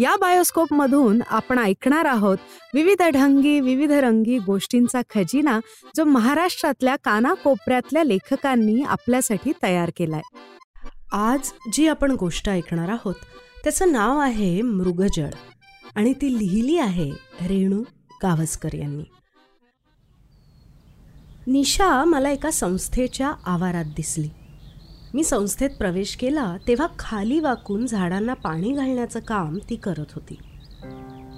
या बायोस्कोप मधून आपण ऐकणार आहोत विविध ढंगी विविध रंगी गोष्टींचा खजिना जो महाराष्ट्रातल्या कानाकोपऱ्यातल्या लेखकांनी आपल्यासाठी तयार केलाय. आज जी आपण गोष्ट ऐकणार आहोत त्याचं नाव आहे मृगजळ आणि ती लिहिली आहे रेणू गावस्कर यांनी. निशा मला एका संस्थेच्या आवारात दिसली. मी संस्थेत प्रवेश केला तेव्हा खाली वाकून झाडांना पाणी घालण्याचं काम ती करत होती.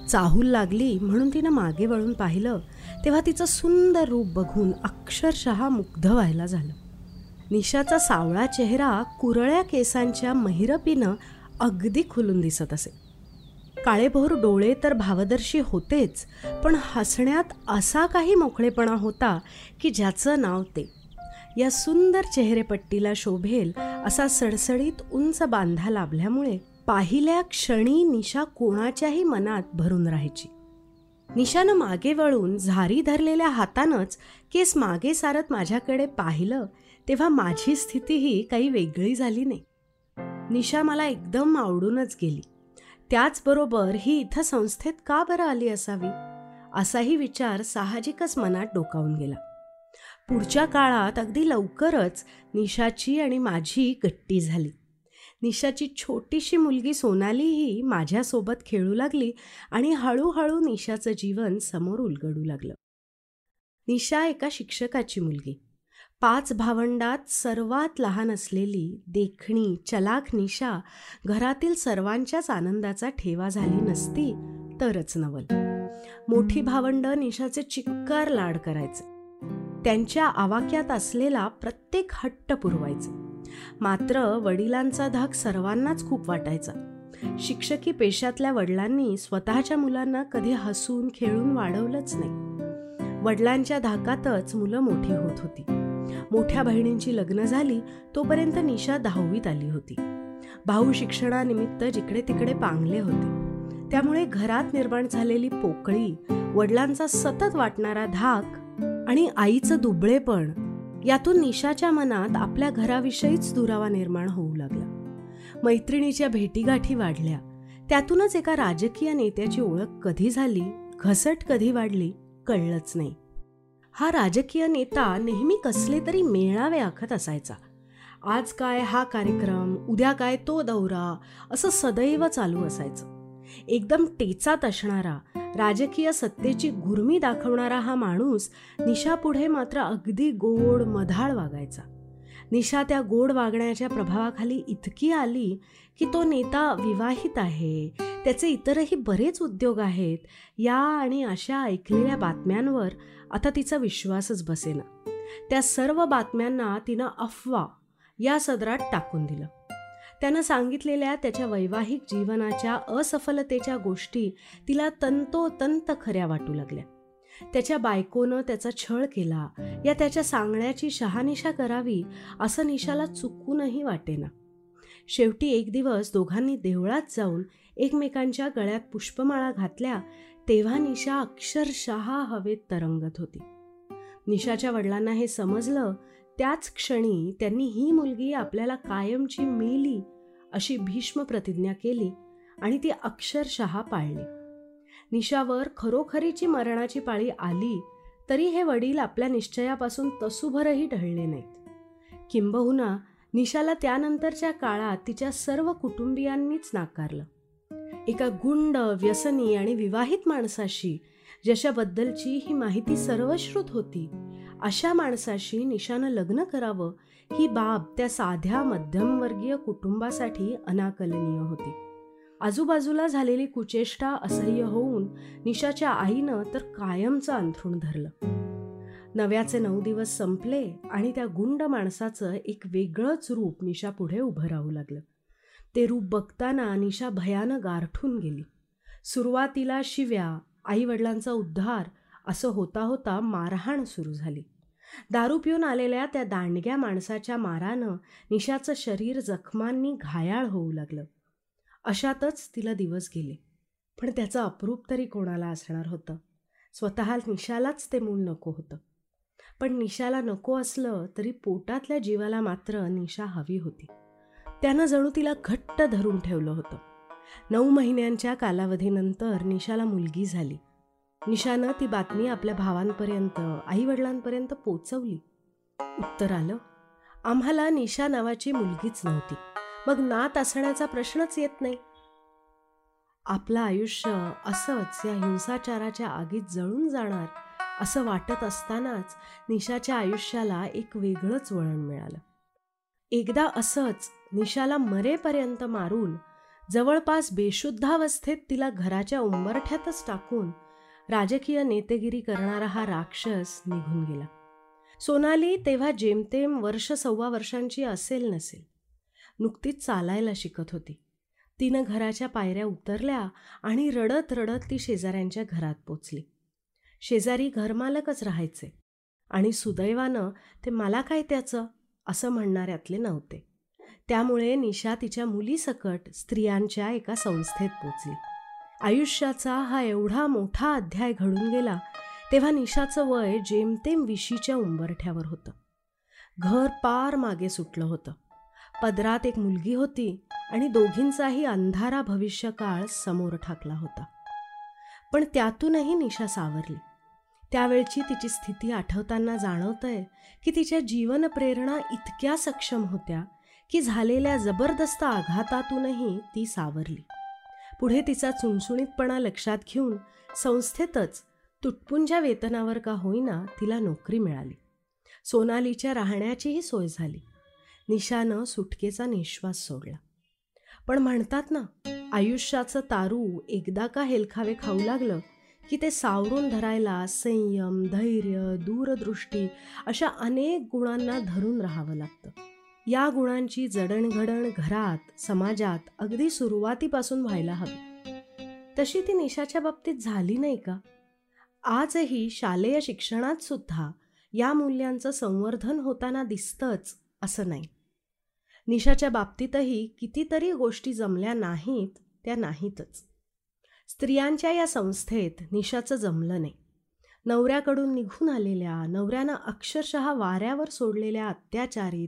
चाहूल लागली म्हणून तिनं मागे वळून पाहिलं तेव्हा तिचं सुंदर रूप बघून अक्षरशः मुग्ध व्हायला झालं. निशाचा सावळा चेहरा कुरळ्या केसांच्या महिरपीनं अगदी खुलून दिसत असे. काळेभोर डोळे तर भावदर्शी होतेच पण हसण्यात असा काही मोकळेपणा होता की ज्याचं नाव ते या सुंदर चेहरेपट्टीला शोभेल असा सडसडीत उंच बांधा लाभल्यामुळे पाहिल्या क्षणी निशा कोणाच्याही मनात भरून राहायची. निशानं मागे वळून झारी धरलेल्या हातानंच केस मागे सारत माझ्याकडे पाहिलं तेव्हा माझी स्थितीही काही वेगळी झाली नाही. निशा मला एकदम आवडूनच गेली. त्याचबरोबर ही इथं संस्थेत का बरं आली असावी? असाही विचार साहजिकच मनात डोकावून गेला. पुढच्या काळात अगदी लवकरच निशाची आणि माझी गट्टी झाली. निशाची छोटीशी मुलगी सोनालीही माझ्यासोबत खेळू लागली आणि हळूहळू निशाचं जीवन समोर उलगडू लागलं. निशा एका शिक्षकाची मुलगी. पाच भावंडात सर्वात लहान असलेली देखणी चलाख निशा घरातील सर्वांच्याच आनंदाचा ठेवा झाली नसती तरच नवल. मोठी भावंड निशाचे चिक्कार लाड करायचे. त्यांच्या आवाक्यात असलेला प्रत्येक हट्ट पुरवायचे. मात्र वडिलांचा धाक सर्वांनाच खूप वाटायचा. शिक्षकी पेशातल्या वडिलांनी स्वतःच्या मुलांना कधी हसून खेळून वाढवलंच नाही. वडिलांच्या धाकातच मुलं मोठी होत होती. मोठ्या बहिणींची लग्न झाली तोपर्यंत निशा दहावीत आली होती. भाऊ शिक्षणानिमित्त जिकडे तिकडे पांगले होते. त्यामुळे घरात निर्माण झालेली पोकळी वडिलांचा सतत वाटणारा धाक आणि आईचं दुबळेपण यातून निशाच्या मनात आपल्या घराविषयीच दुरावा निर्माण होऊ लागला. मैत्रिणीच्या भेटीगाठी वाढल्या. त्यातूनच एका राजकीय नेत्याची ओळख कधी झाली घसट कधी वाढली कळलंच नाही. हा राजकीय नेता नेहमी कसले तरी मेळावे आखत असायचा. आज काय हा कार्यक्रम उद्या काय तो दौरा असं सदैव चालू असायचं. एकदम टेचात असणारा राजकीय सत्तेची घुरमी दाखवणारा हा माणूस निशापुढे मात्र अगदी गोड मधाळ वागायचा. निशा त्या गोड वागण्याच्या प्रभावाखाली इतकी आली की तो नेता विवाहित आहे त्याचे इतरही बरेच उद्योग आहेत या आणि अशा ऐकलेल्या बातम्यांवर आता तिचा विश्वासच बसेना. त्या सर्व बातम्यांना तिनं अफवा या सदरात टाकून दिलं. त्यानं सांगितलेल्या त्याच्या वैवाहिक जीवनाच्या असफलतेच्या गोष्टी तिला तंतोतंत खऱ्या वाटू लागल्या. त्याच्या बायकोनं त्याचा छळ केला या त्याच्या सांगण्याची शहानिशा करावी असं निशाला चुकूनही वाटेना. शेवटी एक दिवस दोघांनी देवळात जाऊन एकमेकांच्या गळ्यात पुष्पमाळा घातल्या तेव्हा निशा अक्षरशः हवेत तरंगत होती. निशाच्या वडिलांना हे समजलं त्याच क्षणी त्यांनी ही मुलगी आपल्याला कायमची मेली अशी भीष्म प्रतिज्ञा केली आणि ती अक्षरशः पाळली. निशावर खरोखरीची मरणाची पाळी आली तरी हे वडील आपल्या निश्चयापासून तसूभरही ढळले नाहीत. किंबहुना निशाला त्यानंतरच्या काळात तिच्या सर्व कुटुंबियांनीच नाकारलं. एका गुंड व्यसनी आणि विवाहित माणसाशी ज्याच्याबद्दलची ही माहिती सर्वश्रुत होती अशा माणसाशी निशानं लग्न करावं ही बाब त्या साध्या मध्यमवर्गीय कुटुंबासाठी अनाकलनीय होती. आजूबाजूला झालेली कुचेष्टा असह्य होऊन निशाच्या आईनं तर कायमचं अंथरूण धरलं. नव्याचे नऊ दिवस संपले आणि त्या गुंड माणसाचं एक वेगळंच रूप निशा पुढे उभं राहू लागलं. ते रूप बघताना निशा भयानं गारठून गेली. सुरुवातीला शिव्या आईवडिलांचा उद्धार असं होता होता मारहाण सुरू झाली. दारू पिऊन आलेल्या त्या दांडग्या माणसाच्या मारानं निशाचं शरीर जखमांनी घायाळ होऊ लागलं. अशातच तिला दिवस गेले. पण त्याचं अप्रूप तरी कोणाला असणार होतं? स्वतः निशालाच ते मूल नको होतं. पण निशाला नको असलं तरी पोटातल्या जीवाला मात्र निशा हवी होती. त्यानं जणू तिला घट्ट धरून ठेवलं होतं. नऊ महिन्यांच्या कालावधीनंतर निशाला मुलगी झाली. निशानं ती बातमी आपल्या भावांपर्यंत आईवडिलांपर्यंत पोचवली. उत्तर आलं आम्हाला निशा नावाची मुलगीच नव्हती. मग नात असण्याचा प्रश्नच येत नाही. आपलं आयुष्य असंच या हिंसाचाराच्या आगीत जळून जाणार असं वाटत असतानाच निशाच्या आयुष्याला एक वेगळंच वळण मिळालं. एकदा असंच निशाला मरेपर्यंत मारून जवळपास बेशुद्धावस्थेत तिला घराच्या उंबरठ्यातच टाकून राजकीय नेतेगिरी करणारा हा राक्षस निघून गेला. सोनाली तेव्हा जेमतेम वर्ष सव्वा वर्षांची असेल नसेल. नुकतीच चालायला शिकत होती. तिनं घराच्या पायऱ्या उतरल्या आणि रडत रडत ती शेजाऱ्यांच्या घरात पोचली. शेजारी घरमालकच राहायचे आणि सुदैवानं ते मला काय त्याचं? असं म्हणणाऱ्यातले नव्हते. त्यामुळे निशा तिच्या मुलीसकट स्त्रियांच्या एका संस्थेत पोचली. आयुष्याचा हा एवढा मोठा अध्याय घडून गेला तेव्हा निशाचं वय जेमतेम विशीच्या उंबरठ्यावर होतं. घर पार मागे सुटलं होतं. पदरात एक मुलगी होती आणि दोघींचाही अंधारा भविष्यकाळ समोर ठाकला होता. पण त्यातूनही निशा सावरली. त्यावेळची तिची स्थिती आठवताना जाणवतंय की तिच्या जीवनप्रेरणा इतक्या सक्षम होत्या की झालेल्या जबरदस्त आघातातूनही ती सावरली. पुढे तिचा चुणचुणीतपणा लक्षात घेऊन संस्थेतच तुटपुंज्या वेतनावर का होईना तिला नोकरी मिळाली. सोनालीच्या राहण्याचीही सोय झाली. निशानं सुटकेचा निश्वास सोडला. पण म्हणतात ना आयुष्याचं तारू एकदा का हेलखावे खाऊ लागलं की ते सावरून धरायला संयम धैर्य दूरदृष्टी अशा अनेक गुणांना धरून राहावं लागतं. या गुणांची जडणघडण घरात समाजात अगदी सुरुवातीपासून व्हायला हवी. तशी ती निशाच्या बाबतीत झाली नाही का? आजही शालेय शिक्षणात सुद्धा या मूल्यांचं संवर्धन होताना दिसतंच असं नाही. निशाच्या बाबतीतही कितीतरी गोष्टी जमल्या नाहीत त्या नाहीतच. स्त्रियांच्या या संस्थेत निशाचं जमलं नाही. नवऱ्याकडून निघून आलेल्या नवऱ्यानं अक्षरशः वाऱ्यावर सोडलेल्या अत्याचारित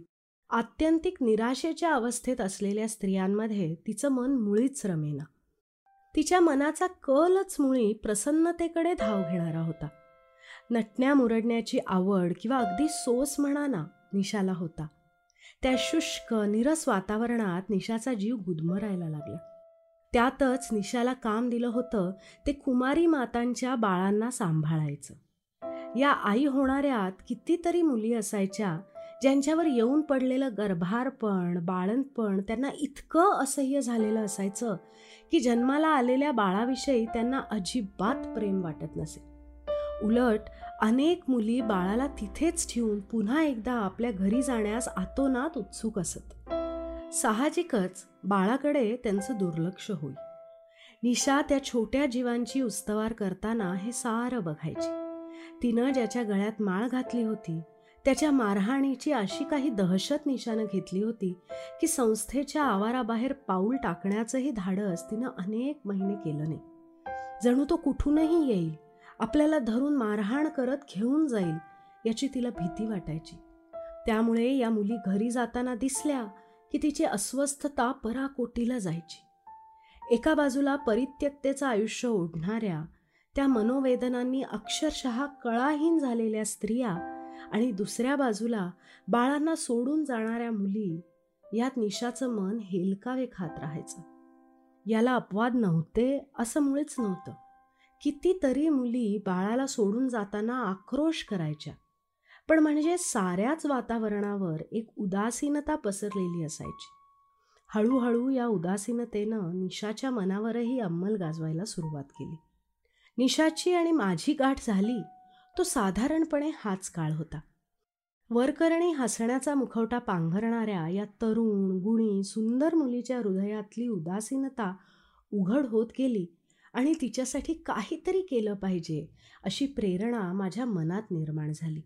आत्यंतिक निराशेच्या अवस्थेत असलेल्या स्त्रियांमध्ये तिचं मन मुळीच रमेना. तिच्या मनाचा कलच मुळी प्रसन्नतेकडे धाव घेणारा होता. नटण्या मुरडण्याची आवड किंवा अगदी सोस म्हणा ना निशाला होता. त्या शुष्क निरस वातावरणात निशाचा जीव गुदमरायला लागला. त्यातच निशाला काम दिलं होतं ते कुमारी मातांच्या बाळांना सांभाळायचं. या आई होणाऱ्यात कितीतरी मुली असायच्या ज्यांच्यावर येऊन पडलेलं गर्भारपण बाळंतपण त्यांना इतकं असह्य झालेलं असायचं की जन्माला आलेल्या बाळाविषयी त्यांना अजिबात प्रेम वाटत नसे. उलट अनेक मुली बाळाला तिथेच ठेवून पुन्हा एकदा आपल्या घरी जाण्यास आतोनात उत्सुक असत. साहजिकच बाळाकडे त्यांचं दुर्लक्ष होई निशा त्या छोट्या जीवांची उस्तवार करताना हे सारं बघायची. तिनं ज्याच्या गळ्यात माळ घातली होती त्याच्या मारहाणीची अशी काही दहशत निशानं घेतली होती की संस्थेच्या आवाराबाहेर पाऊल टाकण्याचंही धाडस तिनं अनेक महिने केलं नाही. जणू तो कुठूनही येईल आपल्याला धरून मारहाण करत घेऊन जाईल याची तिला भीती वाटायची. त्यामुळे या मुली घरी जाताना दिसल्या की तिची अस्वस्थता पराकोटीला जायची. एका बाजूला परित्यक्तेचं आयुष्य ओढणाऱ्या त्या मनोवेदनांनी अक्षरशः कळाहीन झालेल्या स्त्रिया आणि दुसऱ्या बाजूला बाळांना सोडून जाणाऱ्या मुली यात निशाचं मन हेलकावे खात राहायचं. याला अपवाद नव्हते असं मुळेच नव्हतं. कितीतरी मुली बाळाला सोडून जाताना आक्रोश करायच्या. पण म्हणजे साऱ्याच वातावरणावर एक उदासीनता पसरलेली असायची. हळूहळू या उदासीनतेनं निशाच्या मनावरही अंमल गाजवायला सुरुवात केली. निशाची आणि माझी गाठ झाली तो साधारणपणे हाच काळ होता. वरकरणी हसण्याचा मुखवटा पांघरणाऱ्या या तरुण गुणी सुंदर मुलीच्या हृदयातली उदासीनता उघड होत गेली आणि तिच्यासाठी काहीतरी केलं पाहिजे अशी प्रेरणा माझ्या मनात निर्माण झाली.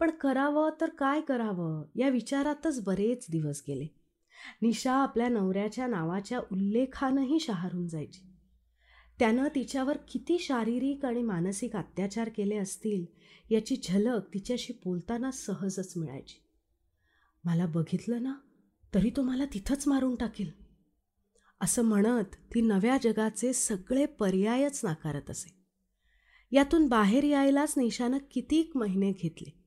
पण करावं तर काय करावं या विचारातच बरेच दिवस गेले. निशा आपल्या नवऱ्याच्या नावाच्या उल्लेखानंही शहारून जायची. त्यानं तिच्यावर किती शारीरिक आणि मानसिक अत्याचार केले असतील याची झलक तिच्याशी बोलताना सहजच मिळायची. मला बघितलं ना तरी तो मला तिथंच मारून टाकेल. असं म्हणत ती नव्या जगाचे सगळे पर्यायच नाकारत असे. यातून बाहेर यायलाच निशानं कितीक महिने घेतले?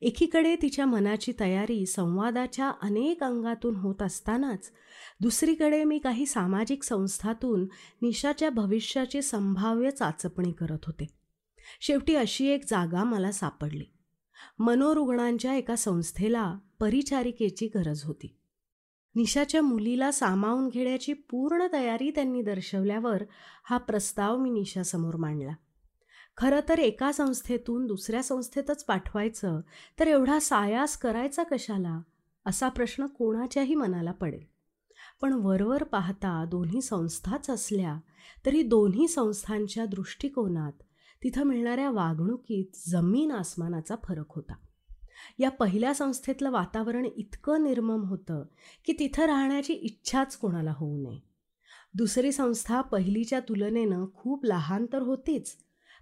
एकीकडे तिच्या मनाची तयारी संवादाच्या अनेक अंगातून होत असतानाच दुसरीकडे मी काही सामाजिक संस्थातून निशाच्या भविष्याची संभाव्य चाचपणी करत होते. शेवटी अशी एक जागा मला सापडली. मनोरुग्णांच्या एका संस्थेला परिचारिकेची गरज होती. निशाच्या मुलीला सामावून घेण्याची पूर्ण तयारी त्यांनी दर्शवल्यावर हा प्रस्ताव मी निशासमोर मांडला. खरं तर एका संस्थेतून दुसऱ्या संस्थेतच पाठवायचं तर एवढा सायास करायचा कशाला? असा प्रश्न कोणाच्याही मनाला पडेल. पण वरवर पाहता दोन्ही संस्थाच असल्या तरी दोन्ही संस्थांच्या दृष्टिकोनात तिथं मिळणाऱ्या वागणुकीत जमीन आसमानाचा फरक होता. या पहिल्या संस्थेतलं वातावरण इतकं निर्मम होतं की तिथं राहण्याची इच्छाच कोणाला होऊ नये. दुसरी संस्था पहिलीच्या तुलनेनं खूप लहान तर होतीच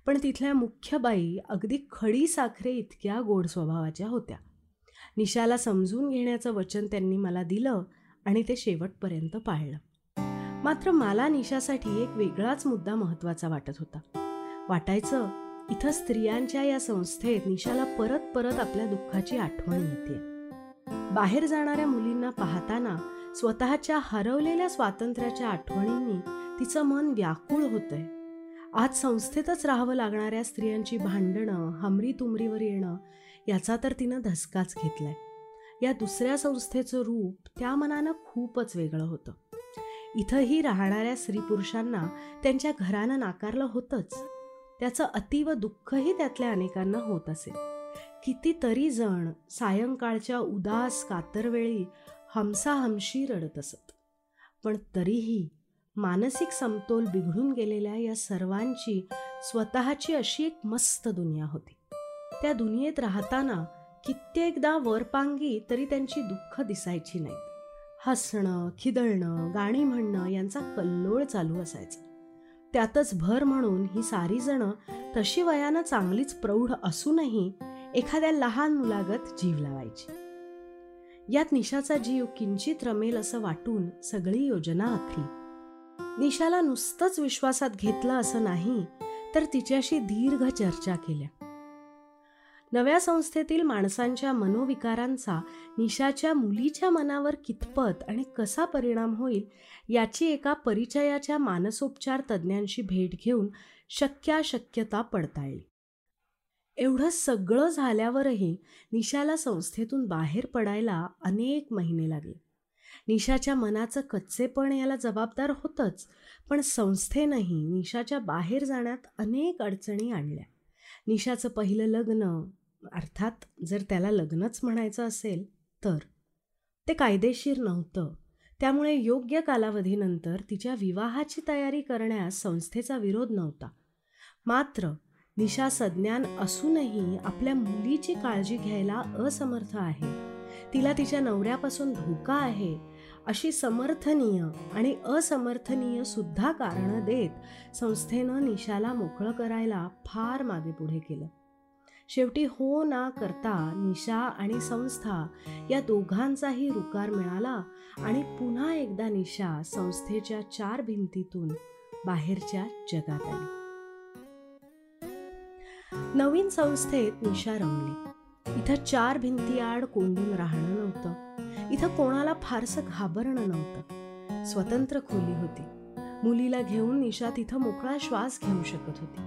पण तिथल्या मुख्य बाई अगदी खडी साखरे इतक्या गोड स्वभावाच्या होत्या. निशाला समजून घेण्याचं वचन त्यांनी मला दिलं आणि ते शेवटपर्यंत पाळलं. मात्र मला निशासाठी एक वेगळाच मुद्दा महत्त्वाचा वाटत होता. वाटायचं इथं स्त्रियांच्या या संस्थेत निशाला परत परत आपल्या दुःखाची आठवण येते बाहेर जाणाऱ्या मुलींना पाहताना स्वतःच्या हरवलेल्या स्वातंत्र्याच्या आठवणींनी तिचं मन व्याकुळ होतंय. आज संस्थेतच राहावं लागणाऱ्या स्त्रियांची भांडणं हमरी तुमरीवर येणं याचा तर तिनं धसकाच घेतलाय. या दुसऱ्या संस्थेचं रूप त्या मनानं खूपच वेगळं होतं. इथंही राहणाऱ्या स्त्री पुरुषांना त्यांच्या घरानं नाकारलं होतंच. त्याचं अतीव दुःखही त्यातल्या अनेकांना होत असेल कितीतरी जण सायंकाळच्या उदास कातरवेळी हमसाहमशी रडत असत. पण तरीही मानसिक समतोल बिघडून गेलेल्या या सर्वांची स्वतःची अशी एक मस्त दुनिया होती. त्या दुनियेत राहताना कित्येकदा वरपांगी तरी त्यांची दुःख दिसायची नाहीत. हसणं खिदळणं गाणी म्हणणं यांचा कल्लोळ चालू असायचा. त्यातच भर म्हणून ही सारी जणं तशी वयानं चांगलीच प्रौढ असूनही एखाद्या लहान मुलागत जीव लावायची. यात निशाचा जीव किंचित रमेल असं वाटून सगळी योजना आखली. निशाला नुसतंच विश्वासात घेतलं असं नाही तर तिच्याशी दीर्घ चर्चा केल्या. नव्या संस्थेतील माणसांच्या मनोविकारांचा निशाच्या मुलीच्या मनावर कितपत आणि कसा परिणाम होईल याची एका परिचयाच्या मानसोपचार तज्ज्ञांशी भेट घेऊन शक्याशक्यता पडताळली एवढं सगळं झाल्यावरही निशाला संस्थेतून बाहेर पडायला अनेक महिने लागले. निशाच्या मनाचं कच्चेपण याला जबाबदार होतंच पण संस्थेनंही निशाच्या बाहेर जाण्यात अनेक अडचणी आणल्या. निशाचं पहिलं लग्न अर्थात जर त्याला लग्नच म्हणायचं असेल तर. ते कायदेशीर नव्हतं. त्यामुळे योग्य कालावधीनंतर तिच्या विवाहाची तयारी करण्यास संस्थेचा विरोध नव्हता. मात्र निशा सज्ञान असूनही आपल्या मुलीची काळजी घ्यायला असमर्थ आहे. तिला तिच्या नवऱ्यापासून धोका आहे अशी समर्थनीय आणि असमर्थनीय सुद्धा कारणं देत संस्थेनं निशाला मोकळं करायला फार मागे पुढे केलं. शेवटी हो ना करता निशा आणि संस्था या दोघांचाही रुकार मिळाला आणि पुन्हा एकदा निशा संस्थेच्या चार भिंतीतून बाहेरच्या जगात आली. नवीन संस्थेत निशा रमली. इथं चार भिंती आड कोंडून राहणं नव्हतं. इथं कोणाला फारसं घाबरणं नव्हतं. स्वतंत्र खोली होती. मुलीला घेऊन निशा तिथं मोकळा श्वास घेऊ शकत होती.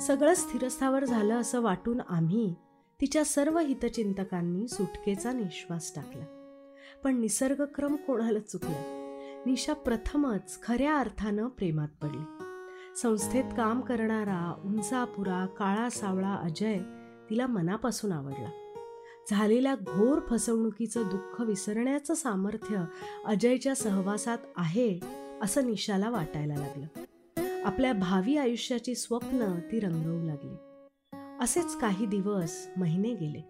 सगळं स्थिरस्थावर झालं असं वाटून आम्ही तिच्या सर्व हितचिंतकांनी सुटकेचा निश्वास टाकला. पण निसर्गक्रम कोणाला चुकला? निशा प्रथमच खऱ्या अर्थानं प्रेमात पडली. संस्थेत काम करणारा उंचापुरा काळा सावळा अजय तिला मनापासून आवडला. झालेल्या घोर फसवणुकीचं दुःख विसरण्याचं सामर्थ्य अजयच्या सहवासात आहे असं निशाला वाटायला लागलं. आपल्या भावी आयुष्याची स्वप्न ती रंगवू लागली. असेच काही दिवस महिने गेले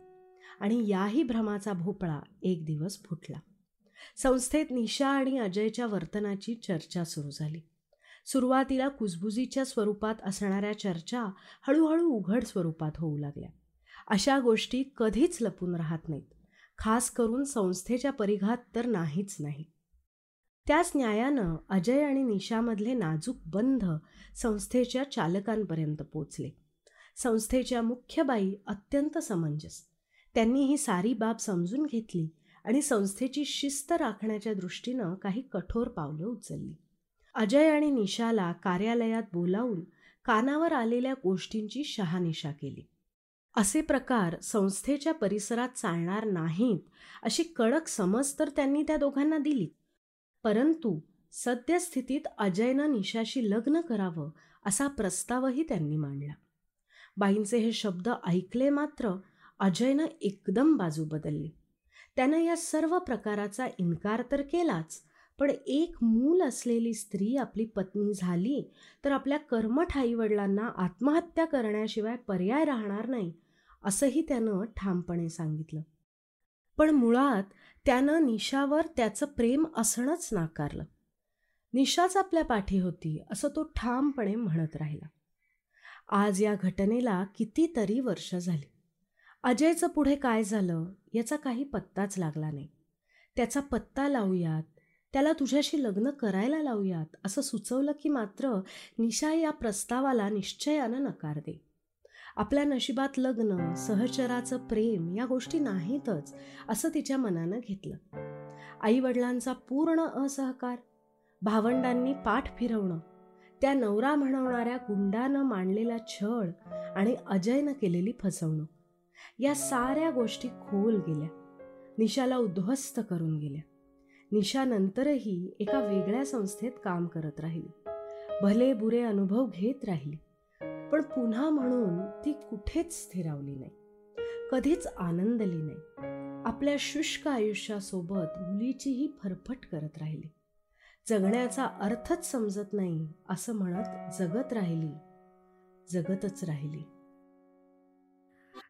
आणि याही भ्रमाचा भोपळा एक दिवस फुटला. संस्थेत निशा आणि अजयच्या वर्तनाची चर्चा सुरू झाली. सुरुवातीला कुजबुजीच्या स्वरूपात असणाऱ्या चर्चा हळूहळू उघड स्वरूपात होऊ लागल्या. अशा गोष्टी कधीच लपून राहत नाहीत. खास करून संस्थेच्या परिघात तर नाहीच नाही त्याच न्यायानं अजय आणि निशामधले नाजूक बंध संस्थेच्या चालकांपर्यंत पोचले. संस्थेच्या मुख्य बाई अत्यंत समंजस. त्यांनी ही सारी बाब समजून घेतली आणि संस्थेची शिस्त राखण्याच्या दृष्टीनं काही कठोर पावलं उचलली. अजय आणि निशाला कार्यालयात बोलावून कानावर आलेल्या गोष्टींची शहानिशा केली. असे प्रकार संस्थेच्या परिसरात चालणार नाहीत अशी कडक समज तर त्यांनी त्या दोघांना दिली. परंतु सद्यस्थितीत अजयनं निशाशी लग्न करावं असा प्रस्तावही त्यांनी मांडला. बाईंचे हे शब्द ऐकले मात्र अजयनं एकदम बाजू बदलली. त्यानं या सर्व प्रकाराचा इन्कार तर केलाच पण एक मूल असलेली स्त्री आपली पत्नी झाली तर आपल्या कर्मठ आईवडिलांना आत्महत्या करण्याशिवाय पर्याय राहणार नाही असंही त्यानं ठामपणे सांगितलं. पण मुळात त्यानं निशावर त्याचं प्रेम असणंच नाकारलं. निशाच आपल्या पाठी होती असं तो ठामपणे म्हणत राहिला. आज या घटनेला कितीतरी वर्ष झाली. अजयचं पुढे काय झालं याचा काही पत्ताच लागला नाही. त्याचा पत्ता लावूयात त्याला तुझ्याशी लग्न करायला लावूयात असं सुचवलं की मात्र निशा या प्रस्तावाला निश्चयानं नकार दे. आपल्या नशिबात लग्न सहचराचं प्रेम या गोष्टी नाहीतच असं तिच्या मनानं घेतलं. आईवडिलांचा पूर्ण असहकार भावंडांनी पाठ फिरवणं त्या नवरा म्हणवणाऱ्या गुंडानं मांडलेला छळ आणि अजयनं केलेली फसवणूक या साऱ्या गोष्टी खोल गेल्या. निशाला उद्ध्वस्त करून गेल्या. निशानंतरही एका वेगळ्या संस्थेत काम करत राहिली. भले बुरे अनुभव घेत राहिली. पण पुन्हा म्हणून ती कुठेच स्थिरावली नाही. कधीच आनंदली नाही. आपल्या शुष्क आयुष्यासोबत मुलीचीही फरफट करत राहिली. जगण्याचा अर्थच समजत नाही असं म्हणत जगत राहिली. जगतच राहिली.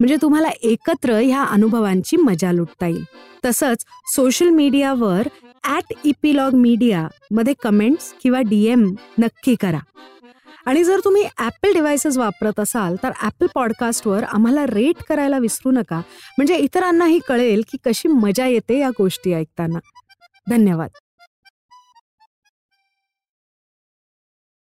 म्हणजे तुम्हाला एकत्र ह्या अनुभवांची मजा लुटता येईल. तसंच सोशल मीडियावर ॲट इपिलॉग मीडिया मध्ये कमेंट्स किंवा डी एम नक्की करा. आणि जर तुम्ही ॲपल डिव्हायसेस वापरत असाल तर ॲपल पॉडकास्टवर आम्हाला रेट करायला विसरू नका. म्हणजे इतरांनाही कळेल की कशी मजा येते या गोष्टी ऐकताना. धन्यवाद.